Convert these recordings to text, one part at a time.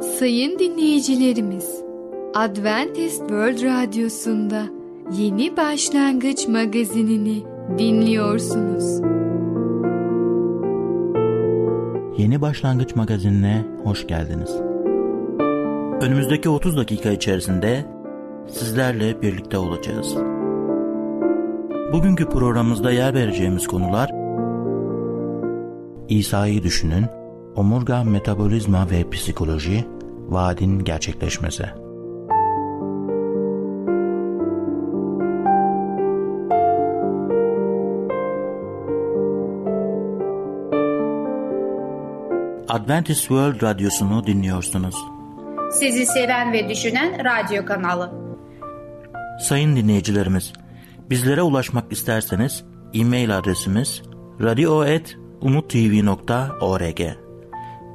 Sayın dinleyicilerimiz, Adventist World Radyosu'nda Yeni Başlangıç magazinini dinliyorsunuz. Yeni Başlangıç magazinine hoş geldiniz. Önümüzdeki 30 dakika içerisinde sizlerle birlikte olacağız. Bugünkü programımızda yer vereceğimiz konular İsa'yı düşünün, omurga metabolizma ve psikoloji, vaadin gerçekleşmesi. Adventist World Radyosu'nu dinliyorsunuz. Sizi seven ve düşünen radyo kanalı. Sayın dinleyicilerimiz, bizlere ulaşmak isterseniz e-mail adresimiz radio.umutv.org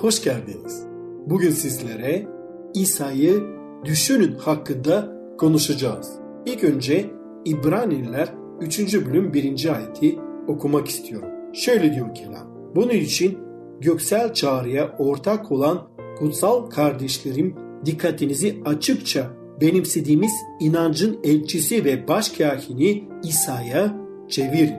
hoş geldiniz. Bugün sizlere İsa'yı düşünün hakkında konuşacağız. İlk önce İbraniler 3. bölüm 1. ayeti okumak istiyorum. Şöyle diyor kelam. Bunun için göksel çağrıya ortak olan kutsal kardeşlerim dikkatinizi açıkça benimsediğimiz inancın elçisi ve başkahini İsa'ya çevirin.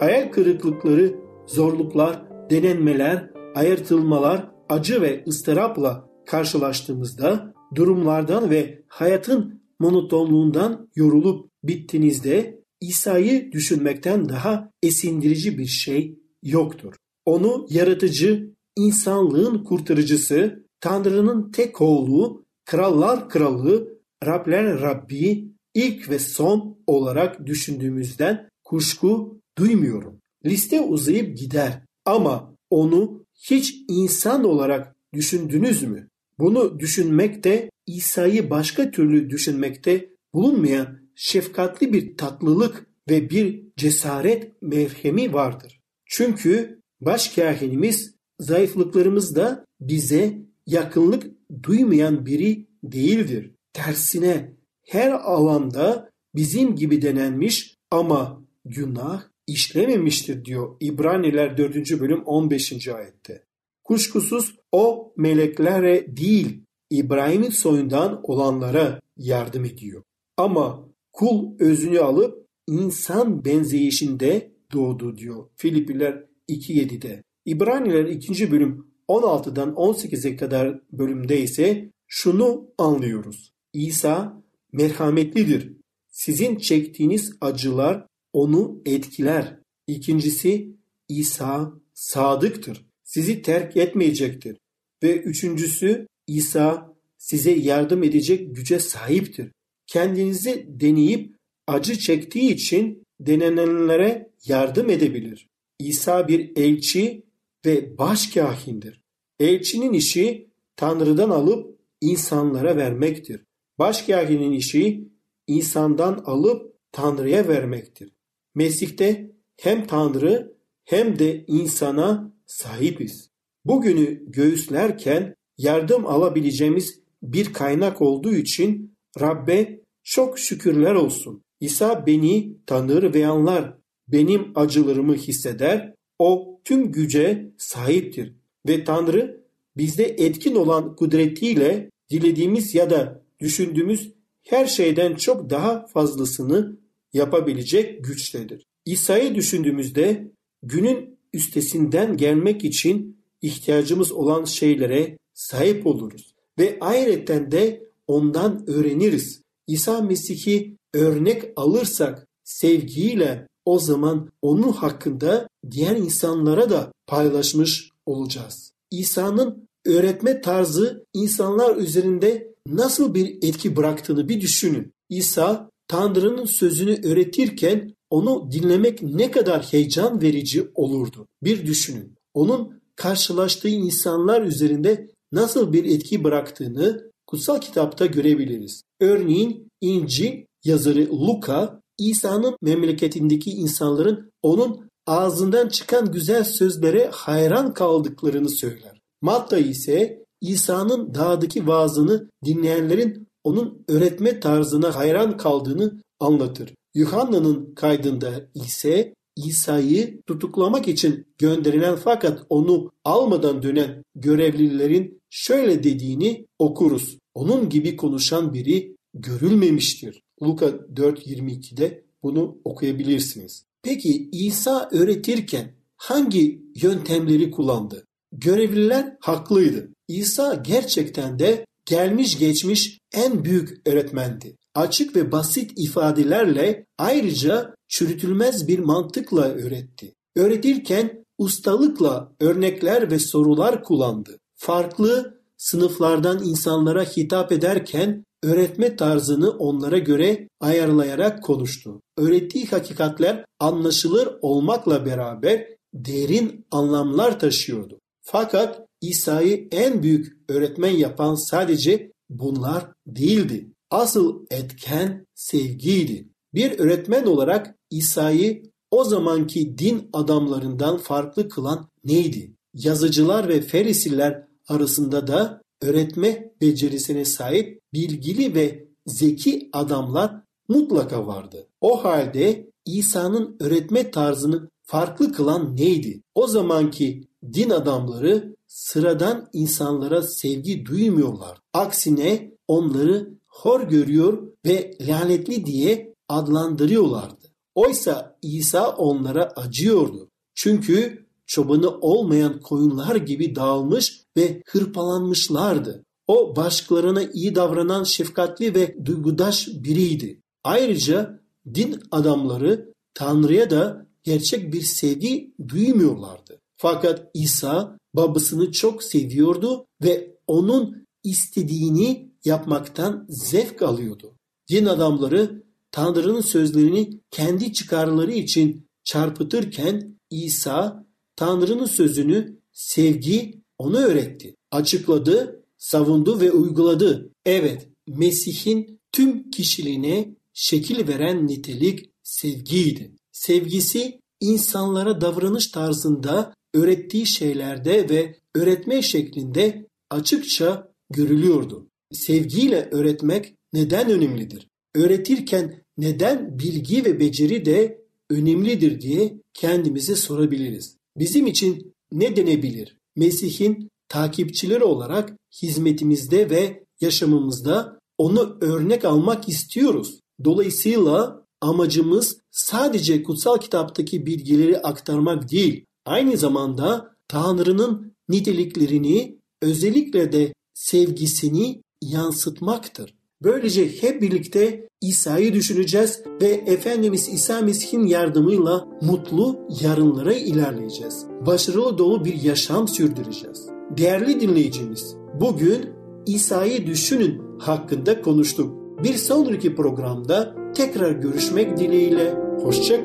Hayal kırıklıkları, zorluklar, denenmeler, ayırtılmalar, acı ve ıstırapla karşılaştığımızda durumlardan ve hayatın monotonluğundan yorulup bittiğinizde İsa'yı düşünmekten daha esindirici bir şey yoktur. Onu yaratıcı, insanlığın kurtarıcısı, Tanrı'nın tek oğlu, krallar kralı, Rabler Rabbi, ilk ve son olarak düşündüğümüzden kuşku duymuyorum. Liste uzayıp gider ama onu hiç insan olarak düşündünüz mü? Bunu düşünmekte İsa'yı başka türlü düşünmekte bulunmayan şefkatli bir tatlılık ve bir cesaret merhemi vardır. Çünkü başkahinimiz zayıflıklarımızda bize yakınlık duymayan biri değildir. Tersine her alanda bizim gibi denenmiş ama günah işlememiştir diyor İbraniler 4. bölüm 15. ayette. Kuşkusuz o meleklere değil İbrahim'in soyundan olanlara yardım ediyor. Ama kul özünü alıp insan benzeyişinde doğdu diyor Filipiler 2.7'de. İbraniler 2. bölüm 16'dan 18'e kadar bölümde ise şunu anlıyoruz. İsa merhametlidir. Sizin çektiğiniz acılar onu etkiler. İkincisi İsa sadıktır. Sizi terk etmeyecektir. Ve üçüncüsü İsa size yardım edecek güce sahiptir. Kendinizi deneyip acı çektiği için denenenlere yardım edebilir. İsa bir elçi ve başkahindir. Elçinin işi Tanrı'dan alıp insanlara vermektir. Başkahinin işi insandan alıp Tanrı'ya vermektir. Mesih'te hem Tanrı hem de insana sahibiz. Bugünü göğüslerken yardım alabileceğimiz bir kaynak olduğu için Rabbe çok şükürler olsun. İsa beni tanır ve anlar. Benim acılarımı hisseder. O tüm güce sahiptir. Ve Tanrı bizde etkin olan kudretiyle dilediğimiz ya da düşündüğümüz her şeyden çok daha fazlasını yapabilecek güçtedir. İsa'yı düşündüğümüzde günün üstesinden gelmek için ihtiyacımız olan şeylere sahip oluruz ve ayrıca de ondan öğreniriz. İsa Mesih'i örnek alırsak sevgiyle o zaman onun hakkında diğer insanlara da paylaşmış olacağız. İsa'nın öğretme tarzı insanlar üzerinde nasıl bir etki bıraktığını bir düşünün. İsa Tanrı'nın sözünü öğretirken onu dinlemek ne kadar heyecan verici olurdu. Bir düşünün. Onun karşılaştığı insanlar üzerinde nasıl bir etki bıraktığını kutsal kitapta görebiliriz. Örneğin İncil yazarı Luka İsa'nın memleketindeki insanların onun ağzından çıkan güzel sözlere hayran kaldıklarını söyler. Matta ise İsa'nın dağdaki vaazını dinleyenlerin onun öğretme tarzına hayran kaldığını anlatır. Yuhanna'nın kaydında ise İsa'yı tutuklamak için gönderilen fakat onu almadan dönen görevlilerin şöyle dediğini okuruz. Onun gibi konuşan biri görülmemiştir. Luka 4.22'de bunu okuyabilirsiniz. Peki İsa öğretirken hangi yöntemleri kullandı? Görevliler haklıydı. İsa gerçekten de gelmiş geçmiş en büyük öğretmendi. Açık ve basit ifadelerle ayrıca çürütülmez bir mantıkla öğretti. Öğretirken ustalıkla örnekler ve sorular kullandı. Farklı sınıflardan insanlara hitap ederken öğretme tarzını onlara göre ayarlayarak konuştu. Öğrettiği hakikatler anlaşılır olmakla beraber derin anlamlar taşıyordu. Fakat İsa'yı en büyük öğretmen yapan sadece bunlar değildi. Asıl etken sevgiydi. Bir öğretmen olarak İsa'yı o zamanki din adamlarından farklı kılan neydi? Yazıcılar ve ferisiler arasında da öğretme becerisine sahip bilgili ve zeki adamlar mutlaka vardı. O halde İsa'nın öğretme tarzını farklı kılan neydi? O zamanki din adamları sıradan insanlara sevgi duymuyorlar. Aksine onları hor görüyor ve lanetli diye adlandırıyorlardı. Oysa İsa onlara acıyordu. Çünkü çobanı olmayan koyunlar gibi dağılmış ve hırpalanmışlardı. O başkalarına iyi davranan şefkatli ve duygudaş biriydi. Ayrıca din adamları Tanrı'ya da gerçek bir sevgi duymuyorlardı. Fakat İsa babasını çok seviyordu ve onun istediğini yapmaktan zevk alıyordu. Din adamları Tanrı'nın sözlerini kendi çıkarları için çarpıtırken İsa Tanrı'nın sözünü sevgi onu öğretti. Açıkladı, savundu ve uyguladı. Evet, Mesih'in tüm kişiliğine şekil veren nitelik sevgiydi. Sevgisi insanlara davranış tarzında, öğrettiği şeylerde ve öğretme şeklinde açıkça görülüyordu. Sevgiyle öğretmek neden önemlidir? Öğretirken neden bilgi ve beceri de önemlidir diye kendimize sorabiliriz. Bizim için ne denebilir? Mesih'in takipçileri olarak hizmetimizde ve yaşamımızda onu örnek almak istiyoruz. Dolayısıyla amacımız sadece kutsal kitaptaki bilgileri aktarmak değil, aynı zamanda Tanrı'nın niteliklerini, özellikle de sevgisini yansıtmaktır. Böylece hep birlikte İsa'yı düşüneceğiz ve Efendimiz İsa Mesih'in yardımıyla mutlu yarınlara ilerleyeceğiz. Başarılı dolu bir yaşam sürdüreceğiz. Değerli dinleyicimiz, bugün İsa'yı düşünün hakkında konuştuk. Bir sonraki programda tekrar görüşmek dileğiyle hoşça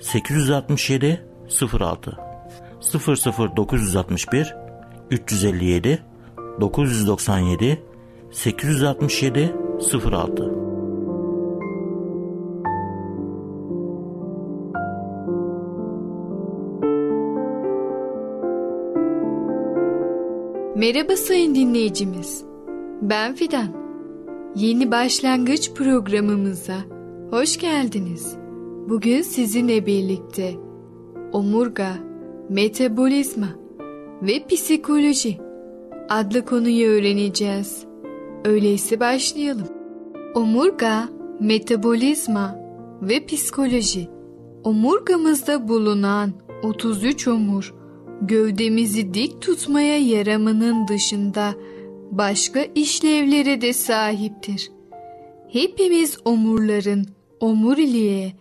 867 06 00961 357 997 867 06 Merhaba sayın dinleyicimiz. Ben Fidan. Yeni başlangıç programımıza hoş geldiniz. Bugün sizinle birlikte omurga, metabolizma ve psikoloji adlı konuyu öğreneceğiz. Öyleyse başlayalım. Omurga, metabolizma ve psikoloji. Omurgamızda bulunan 33 omur, gövdemizi dik tutmaya yaramının dışında başka işlevlere de sahiptir. Hepimiz omurların omuriliğe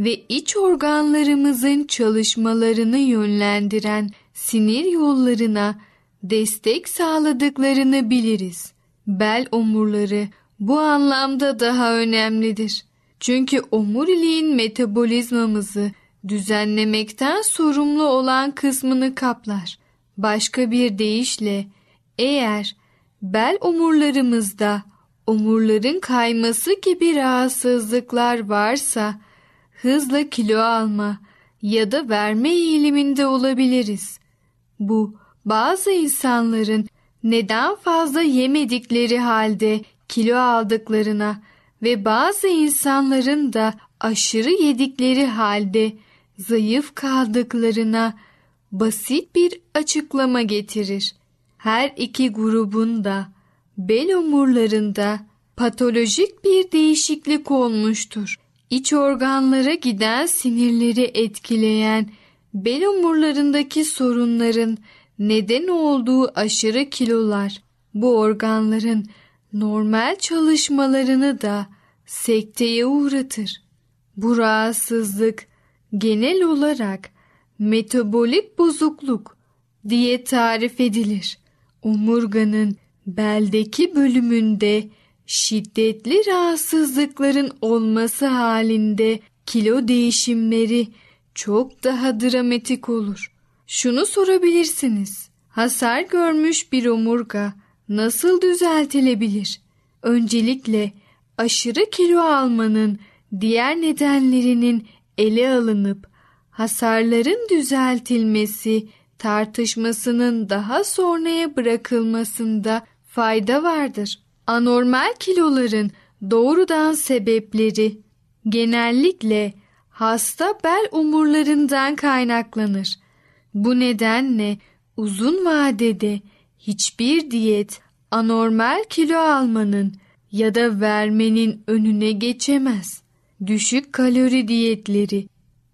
ve iç organlarımızın çalışmalarını yönlendiren sinir yollarına destek sağladıklarını biliriz. Bel omurları bu anlamda daha önemlidir. Çünkü omuriliğin metabolizmamızı düzenlemekten sorumlu olan kısmını kaplar. Başka bir deyişle eğer bel omurlarımızda omurların kayması gibi rahatsızlıklar varsa hızla kilo alma ya da verme eğiliminde olabiliriz. Bu bazı insanların neden fazla yemedikleri halde kilo aldıklarına ve bazı insanların da aşırı yedikleri halde zayıf kaldıklarına basit bir açıklama getirir. Her iki grubun da bel omurlarında patolojik bir değişiklik olmuştur. İç organlara giden sinirleri etkileyen bel omurlarındaki sorunların neden olduğu aşırı kilolar bu organların normal çalışmalarını da sekteye uğratır. Bu rahatsızlık genel olarak metabolik bozukluk diye tarif edilir. Omurganın beldeki bölümünde şiddetli rahatsızlıkların olması halinde kilo değişimleri çok daha dramatik olur. Şunu sorabilirsiniz. Hasar görmüş bir omurga nasıl düzeltilebilir? Öncelikle aşırı kilo almanın diğer nedenlerinin ele alınıp hasarların düzeltilmesi tartışmasının daha sonraya bırakılmasında fayda vardır. Anormal kiloların doğrudan sebepleri genellikle hasta bel omurlarından kaynaklanır. Bu nedenle uzun vadede hiçbir diyet anormal kilo almanın ya da vermenin önüne geçemez. Düşük kalori diyetleri,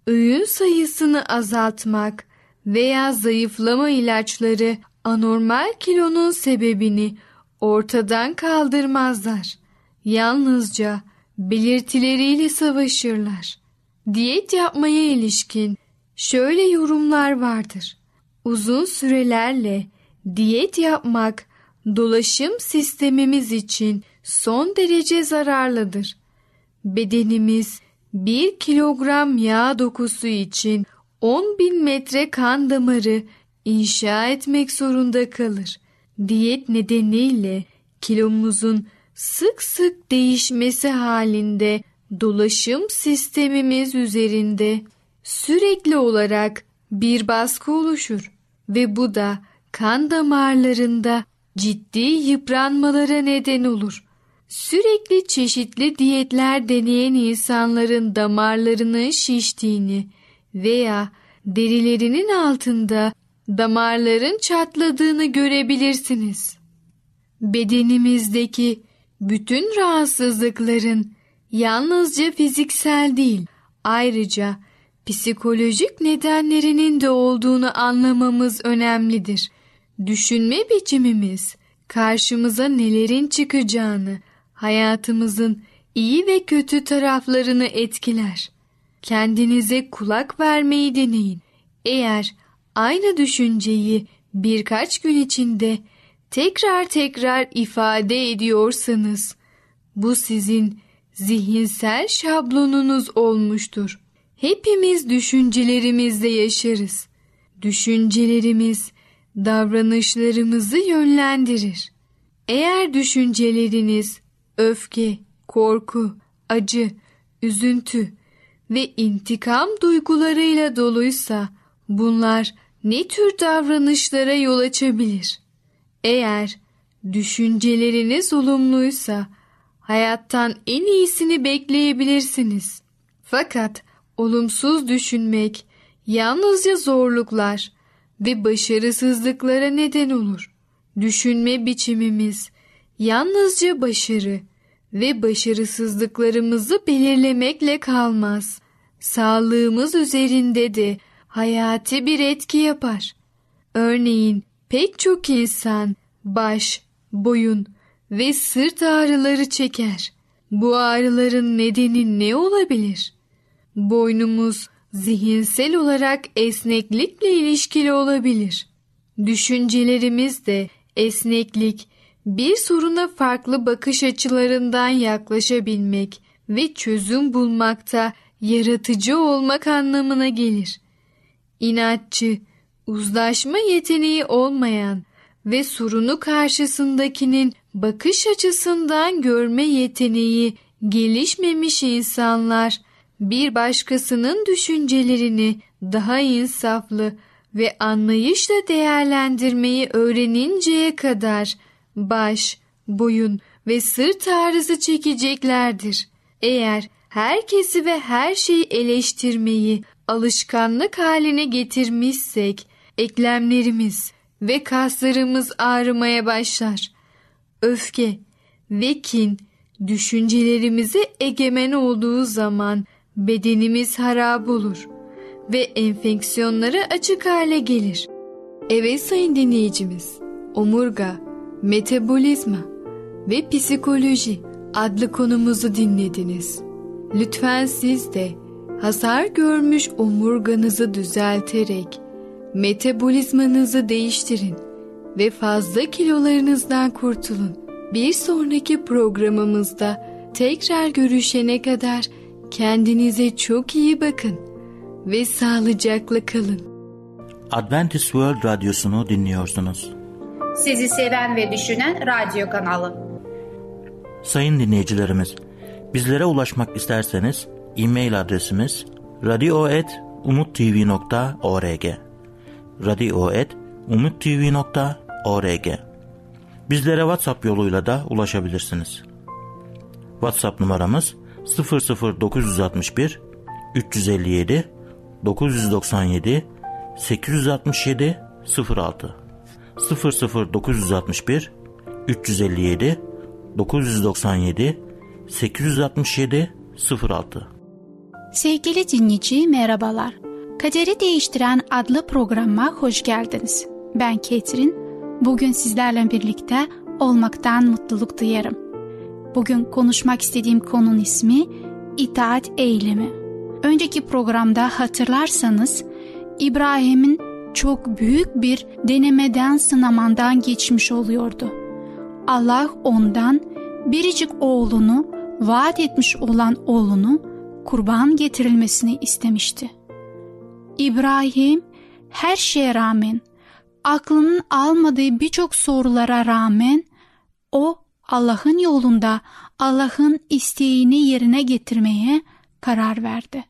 öğün sayısını azaltmak veya zayıflama ilaçları anormal kilonun sebebini ortadan kaldırmazlar. Yalnızca belirtileriyle savaşırlar. Diyet yapmaya ilişkin şöyle yorumlar vardır. Uzun sürelerle diyet yapmak dolaşım sistemimiz için son derece zararlıdır. Bedenimiz bir kilogram yağ dokusu için 10 bin metre kan damarı inşa etmek zorunda kalır. Diyet nedeniyle kilomuzun sık sık değişmesi halinde dolaşım sistemimiz üzerinde sürekli olarak bir baskı oluşur ve bu da kan damarlarında ciddi yıpranmalara neden olur. Sürekli çeşitli diyetler deneyen insanların damarlarının şiştiğini veya derilerinin altında damarların çatladığını görebilirsiniz. Bedenimizdeki bütün rahatsızlıkların yalnızca fiziksel değil, ayrıca psikolojik nedenlerinin de olduğunu anlamamız önemlidir. Düşünme biçimimiz karşımıza nelerin çıkacağını, hayatımızın iyi ve kötü taraflarını etkiler. Kendinize kulak vermeyi deneyin. Eğer aynı düşünceyi birkaç gün içinde tekrar tekrar ifade ediyorsanız bu sizin zihinsel şablonunuz olmuştur. Hepimiz düşüncelerimizle yaşarız. Düşüncelerimiz davranışlarımızı yönlendirir. Eğer düşünceleriniz öfke, korku, acı, üzüntü ve intikam duygularıyla doluysa bunlar ne tür davranışlara yol açabilir? Eğer düşünceleriniz olumluysa hayattan en iyisini bekleyebilirsiniz. Fakat olumsuz düşünmek yalnızca zorluklar ve başarısızlıklara neden olur. Düşünme biçimimiz yalnızca başarı ve başarısızlıklarımızı belirlemekle kalmaz. Sağlığımız üzerinde de hayati bir etki yapar. Örneğin pek çok insan baş, boyun ve sırt ağrıları çeker. Bu ağrıların nedeni ne olabilir? Boynumuz zihinsel olarak esneklikle ilişkili olabilir. Düşüncelerimiz de esneklik, bir soruna farklı bakış açılarından yaklaşabilmek ve çözüm bulmakta yaratıcı olmak anlamına gelir. İnatçı, uzlaşma yeteneği olmayan ve sorunu karşısındakinin bakış açısından görme yeteneği gelişmemiş insanlar bir başkasının düşüncelerini daha insaflı ve anlayışla değerlendirmeyi öğreninceye kadar baş, boyun ve sırt ağrısı çekeceklerdir. Eğer herkesi ve her şeyi eleştirmeyi alışkanlık haline getirmişsek eklemlerimiz ve kaslarımız ağrımaya başlar. Öfke ve kin düşüncelerimize egemen olduğu zaman bedenimiz harap olur ve enfeksiyonlara açık hale gelir. Evet sayın dinleyicimiz, omurga, metabolizma ve psikoloji adlı konumuzu dinlediniz. Lütfen siz de hasar görmüş omurganızı düzelterek metabolizmanızı değiştirin ve fazla kilolarınızdan kurtulun. Bir sonraki programımızda tekrar görüşene kadar kendinize çok iyi bakın ve sağlıcakla kalın. Adventist World Radyosu'nu dinliyorsunuz. Sizi seven ve düşünen radyo kanalı. Sayın dinleyicilerimiz, bizlere ulaşmak isterseniz e-mail adresimiz radio.umutv.org radio.umutv.org Bizlere WhatsApp yoluyla da ulaşabilirsiniz. WhatsApp numaramız 00961 357 997 867 06 00961 357 997 867 06 Sevgili dinleyici merhabalar. Kaderi Değiştiren adlı programa hoş geldiniz. Ben Ketrin. Bugün sizlerle birlikte olmaktan mutluluk duyarım. Bugün konuşmak istediğim konunun ismi itaat eylemi. Önceki programda hatırlarsanız İbrahim'in çok büyük bir denemeden sınamandan geçmiş oluyordu. Allah ondan biricik oğlunu vaat etmiş olan oğlunu kurban getirilmesini istemişti. İbrahim her şeye rağmen aklının almadığı birçok sorulara rağmen o Allah'ın yolunda Allah'ın isteğini yerine getirmeye karar verdi.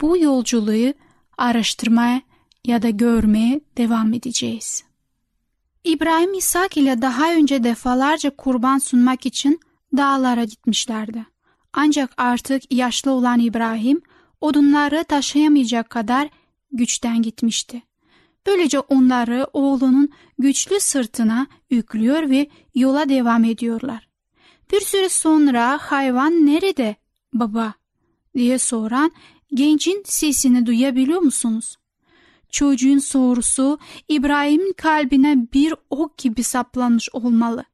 Bu yolculuğu araştırmaya ya da görmeye devam edeceğiz. İbrahim İshak ile daha önce defalarca kurban sunmak için dağlara gitmişlerdi. Ancak artık yaşlı olan İbrahim odunları taşıyamayacak kadar güçten gitmişti. Böylece onları oğlunun güçlü sırtına yüklüyor ve yola devam ediyorlar. Bir süre sonra hayvan nerede baba diye soran gencin sesini duyabiliyor musunuz? Çocuğun sorusu İbrahim'in kalbine bir ok gibi saplanmış olmalı.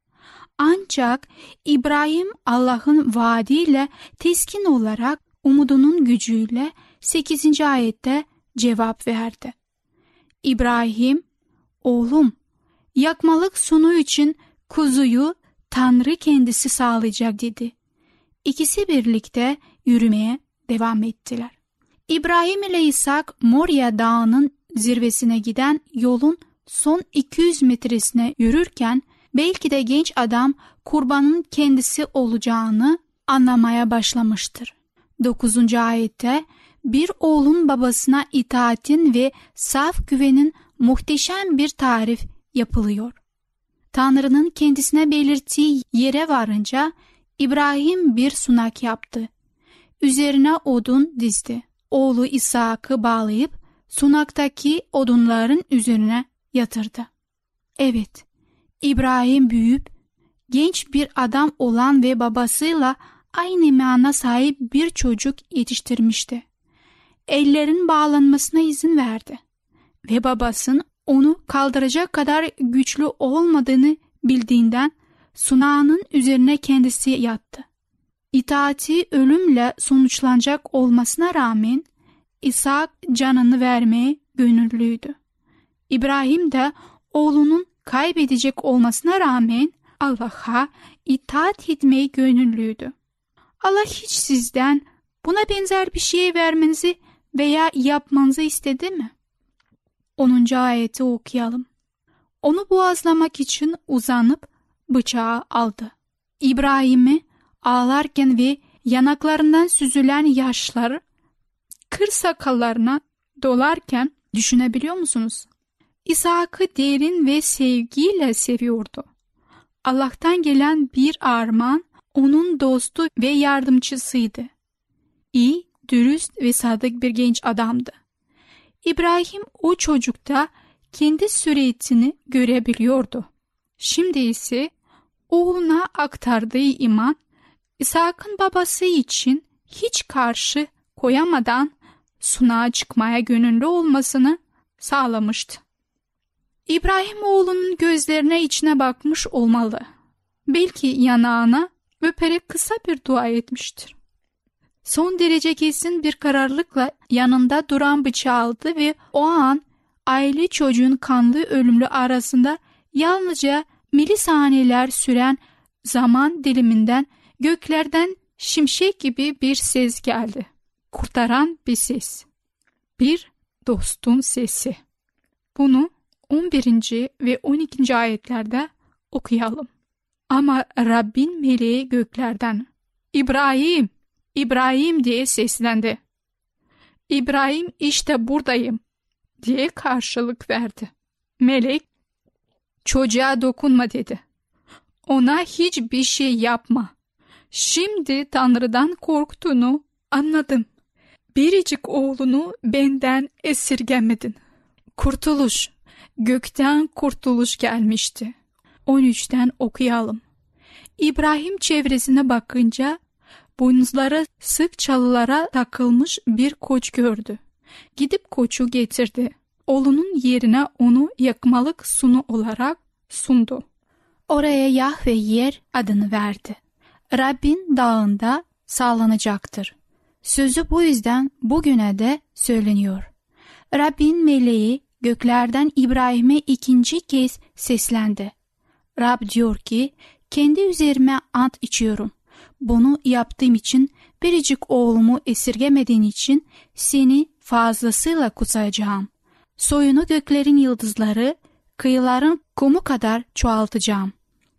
Ancak İbrahim Allah'ın vaadiyle teskin olarak umudunun gücüyle 8. ayette cevap verdi. İbrahim, oğlum yakmalık sunu için kuzuyu Tanrı kendisi sağlayacak dedi. İkisi birlikte yürümeye devam ettiler. İbrahim ile İshak Moria Dağı'nın zirvesine giden yolun son 200 metresine yürürken belki de genç adam kurbanın kendisi olacağını anlamaya başlamıştır. 9. ayette bir oğlun babasına itaatin ve saf güvenin muhteşem bir tarif yapılıyor. Tanrı'nın kendisine belirttiği yere varınca İbrahim bir sunak yaptı. Üzerine odun dizdi. Oğlu İshak'ı bağlayıp sunaktaki odunların üzerine yatırdı. Evet, İbrahim büyüyüp genç bir adam olan ve babasıyla aynı mana sahip bir çocuk yetiştirmişti. Ellerin bağlanmasına izin verdi ve babasının onu kaldıracak kadar güçlü olmadığını bildiğinden sunağının üzerine kendisi yattı. İtaati ölümle sonuçlanacak olmasına rağmen İshak canını vermeye gönüllüydü. İbrahim de oğlunun kaybedecek olmasına rağmen Allah'a itaat etmeye gönüllüydü. Allah hiç sizden buna benzer bir şey vermenizi veya yapmanızı istedi mi? 10. ayeti okuyalım. Onu boğazlamak için uzanıp bıçağı aldı. İbrahim'i ağlarken ve yanaklarından süzülen yaşlar kır sakallarına dolarken düşünebiliyor musunuz? İshak'ı derin ve sevgiyle seviyordu. Allah'tan gelen bir armağan onun dostu ve yardımcısıydı. İyi, dürüst ve sadık bir genç adamdı. İbrahim o çocukta kendi süretini görebiliyordu. Şimdi ise oğluna aktardığı iman İshak'ın babası için hiç karşı koyamadan sunağa çıkmaya gönüllü olmasını sağlamıştı. İbrahim oğlunun gözlerine içine bakmış olmalı. Belki yanağına öperek kısa bir dua etmiştir. Son derece kesin bir kararlılıkla yanında duran bıçağı aldı ve o an aile çocuğun kanlı ölümlü arasında yalnızca milisaniyeler süren zaman diliminden göklerden şimşek gibi bir ses geldi. Kurtaran bir ses. Bir dostun sesi. Bunu 11. ve 12. ayetlerde okuyalım. Ama Rabbin meleği göklerden İbrahim, İbrahim diye seslendi. İbrahim işte buradayım diye karşılık verdi. Melek çocuğa dokunma dedi. Ona hiçbir şey yapma. Şimdi Tanrı'dan korktuğunu anladım. Biricik oğlunu benden esirgemedin. Kurtuluş, gökten kurtuluş gelmişti. 13'ten okuyalım. İbrahim çevresine bakınca boynuzları sık çalılara takılmış bir koç gördü. Gidip koçu getirdi. Oğlunun yerine onu yakmalık sunu olarak sundu. Oraya Yahve yer adını verdi. Rabbin dağında sağlanacaktır. Sözü bu yüzden bugüne de söyleniyor. Rabbin meleği göklerden İbrahim'e ikinci kez seslendi. Rab diyor ki, kendi üzerime ant içiyorum. Bunu yaptığım için biricik oğlumu esirgemediğin için seni fazlasıyla kutsayacağım. Soyunu göklerin yıldızları, kıyıların kumu kadar çoğaltacağım.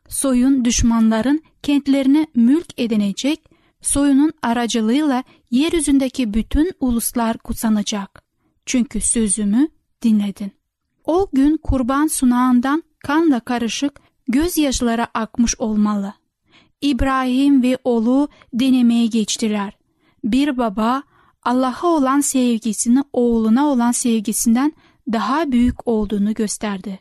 Soyun düşmanların kentlerini mülk edinecek, soyunun aracılığıyla yeryüzündeki bütün uluslar kutsanacak. Çünkü sözümü dinledin. O gün kurban sunağından kanla karışık gözyaşları akmış olmalı. İbrahim ve oğlu denemeye geçtiler. Bir baba Allah'a olan sevgisini oğluna olan sevgisinden daha büyük olduğunu gösterdi.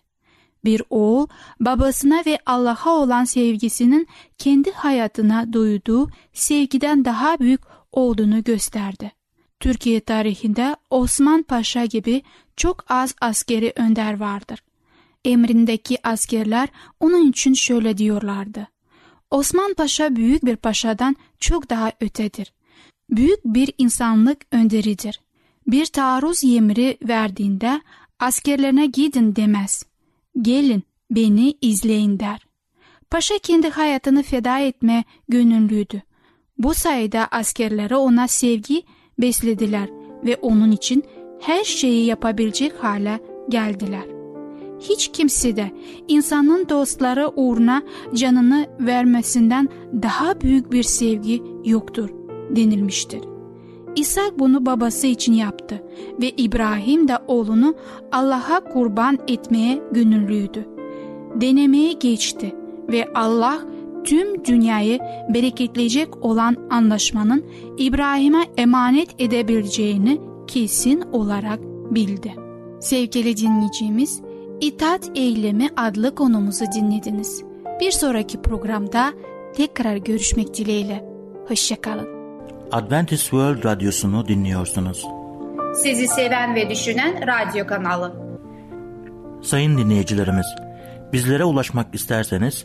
Bir oğul babasına ve Allah'a olan sevgisinin kendi hayatına duyduğu sevgiden daha büyük olduğunu gösterdi. Türkiye tarihinde Osman Paşa gibi çok az askeri önder vardır. Emrindeki askerler onun için şöyle diyorlardı. Osman Paşa büyük bir paşadan çok daha ötedir. Büyük bir insanlık önderidir. Bir taarruz yemri verdiğinde askerlerine gidin demez. Gelin beni izleyin der. Paşa kendi hayatını feda etme gönüllüydü. Bu sayede askerlere ona sevgi beslediler ve onun için her şeyi yapabilecek hale geldiler. Hiç kimse de insanın dostları uğruna canını vermesinden daha büyük bir sevgi yoktur denilmiştir. İshak bunu babası için yaptı ve İbrahim de oğlunu Allah'a kurban etmeye gönüllüydü. Denemeye geçti ve Allah tüm dünyayı bereketleyecek olan anlaşmanın İbrahim'e emanet edebileceğini kesin olarak bildi. Sevgili dinleyicimiz, İtaat Eylemi adlı konumuzu dinlediniz. Bir sonraki programda tekrar görüşmek dileğiyle. Hoşçakalın. Adventist World Radyosu'nu dinliyorsunuz. Sizi seven ve düşünen radyo kanalı. Sayın dinleyicilerimiz, bizlere ulaşmak isterseniz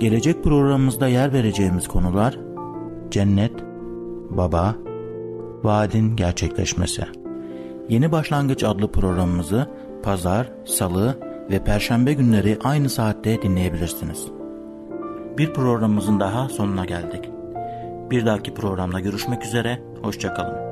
Gelecek programımızda yer vereceğimiz konular cennet, baba, vaadin gerçekleşmesi. Yeni Başlangıç adlı programımızı pazar, salı ve perşembe günleri aynı saatte dinleyebilirsiniz. Bir programımızın daha sonuna geldik. Bir dahaki programda görüşmek üzere, hoşçakalın.